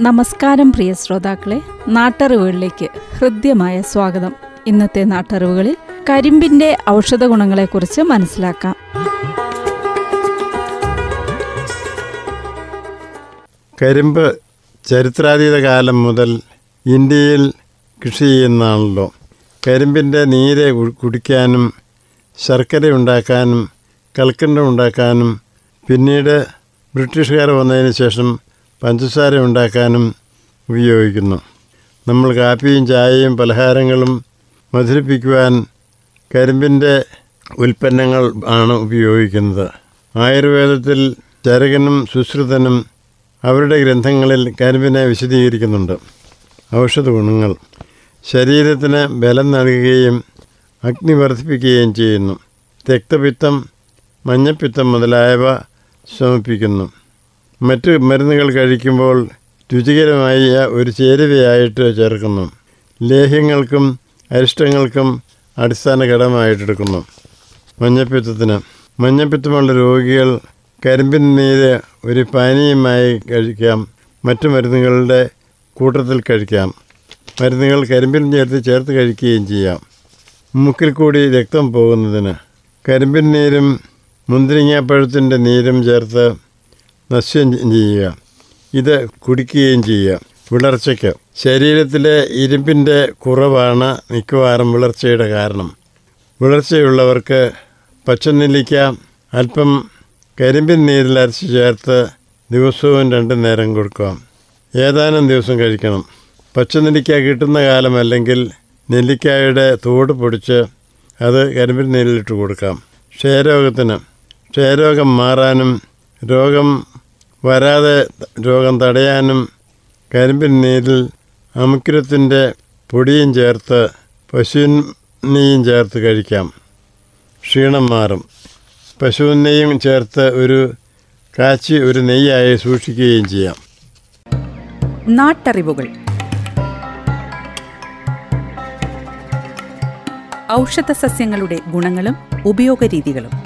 നമസ്കാരം പ്രിയ ശ്രോതാക്കളെ നാട്ടറിവുകളിലേക്ക് ഹൃദ്യമായ സ്വാഗതം. ഇന്നത്തെ നാട്ടറിവുകളിൽ കരിമ്പിന്റെ ഔഷധ ഗുണങ്ങളെക്കുറിച്ച് മനസ്സിലാക്കാം. കരിമ്പ് ചരിത്രാതീത കാലം മുതൽ ഇന്ത്യയിൽ കൃഷി ചെയ്യുന്നതാണല്ലോ. കരിമ്പിന്റെ നീര് കുടിക്കാനും ശർക്കര ഉണ്ടാക്കാനും കൽക്കണ്ടം ഉണ്ടാക്കാനും പിന്നീട് ബ്രിട്ടീഷുകാർ വന്നതിന് ശേഷം പഞ്ചസാര ഉണ്ടാക്കാനും ഉപയോഗിക്കുന്നു. നമ്മൾ കാപ്പിയും ചായയും പലഹാരങ്ങളും മധുരിപ്പിക്കുവാൻ കരിമ്പിന്റെ ഉൽപ്പന്നങ്ങൾ ആണ് ഉപയോഗിക്കുന്നത്. ആയുർവേദത്തിൽ ചരകനും സുശ്രുതനും അവരുടെ ഗ്രന്ഥങ്ങളിൽ കരിമ്പിനെ വിശദീകരിക്കുന്നുണ്ട്. ഔഷധ ഗുണങ്ങൾ. ശരീരത്തിന് ബലം നൽകുകയും അഗ്നി വർദ്ധിപ്പിക്കുകയും ചെയ്യുന്നു. രക്തപിത്തം മഞ്ഞപ്പിത്തം മുതലായവ ശമിപ്പിക്കുന്നു. മറ്റ് മരുന്നുകൾ കഴിക്കുമ്പോൾ രുചികരമായ ഒരു ചേരുവയായിട്ട് ചേർക്കുന്നു. ലേഹ്യങ്ങൾക്കും അരിഷ്ടങ്ങൾക്കും അടിസ്ഥാന ഘടകമായിട്ടെടുക്കുന്നു. മഞ്ഞപ്പിത്തത്തിന്. മഞ്ഞപ്പിത്തമുള്ള രോഗികൾ കരിമ്പിൻ നീര് ഒരു പാനീയമായി കഴിക്കാം. മറ്റു മരുന്നുകളുടെ കൂട്ടത്തിൽ കഴിക്കാം. മരുന്നുകൾ കരിമ്പിൻ ചേർത്ത് ചേർത്ത് കഴിക്കുകയും ചെയ്യാം. മൂക്കിൽ കൂടി രക്തം പോകുന്നതിന്. കരിമ്പിൻ നീരും മുന്തിരിങ്ങാപ്പഴത്തിന്റെ നീരും ചേർത്ത് നശ്യം ചെയ്യുക ഇത് കുടിക്കുകയും ചെയ്യുക. വിളർച്ചയ്ക്ക്. ശരീരത്തിലെ ഇരുമ്പിന്റെ കുറവാണ് മിക്കവാറും വിളർച്ചയുടെ കാരണം. വിളർച്ചയുള്ളവർക്ക് പച്ചനെല്ലിക്ക അല്പം കരിമ്പിൻ നീരിൽ അരച്ച് ചേർത്ത് ദിവസവും രണ്ട് നേരം കൊടുക്കാം ഏതാനും ദിവസം കഴിക്കണം. പച്ചനെല്ലിക്ക കിട്ടുന്ന കാലമല്ലെങ്കിൽ നെല്ലിക്കായുടെ തോട് പൊടിച്ച് അത് കരിമ്പിൻ നീരിലിട്ട് കൊടുക്കാം. ക്ഷയരോഗത്തിന്. ക്ഷയരോഗം മാറാനും രോഗം വരാതെ രോഗം തടയാനും കരിമ്പിൻ നീരിൽ അമുക്കുരത്തിന്റെ പൊടിയും ചേർത്ത് പശുവിനെയും ചേർത്ത് കഴിക്കാം. ക്ഷീണം മാറും. പശുവിനെയും ചേർത്ത് ഒരു കാച്ചി ഒരു നെയ്യായി സൂക്ഷിക്കുകയും ചെയ്യാം. നാട്ടറിവുകൾ. ഔഷധ സസ്യങ്ങളുടെ ഗുണങ്ങളും ഉപയോഗരീതികളും.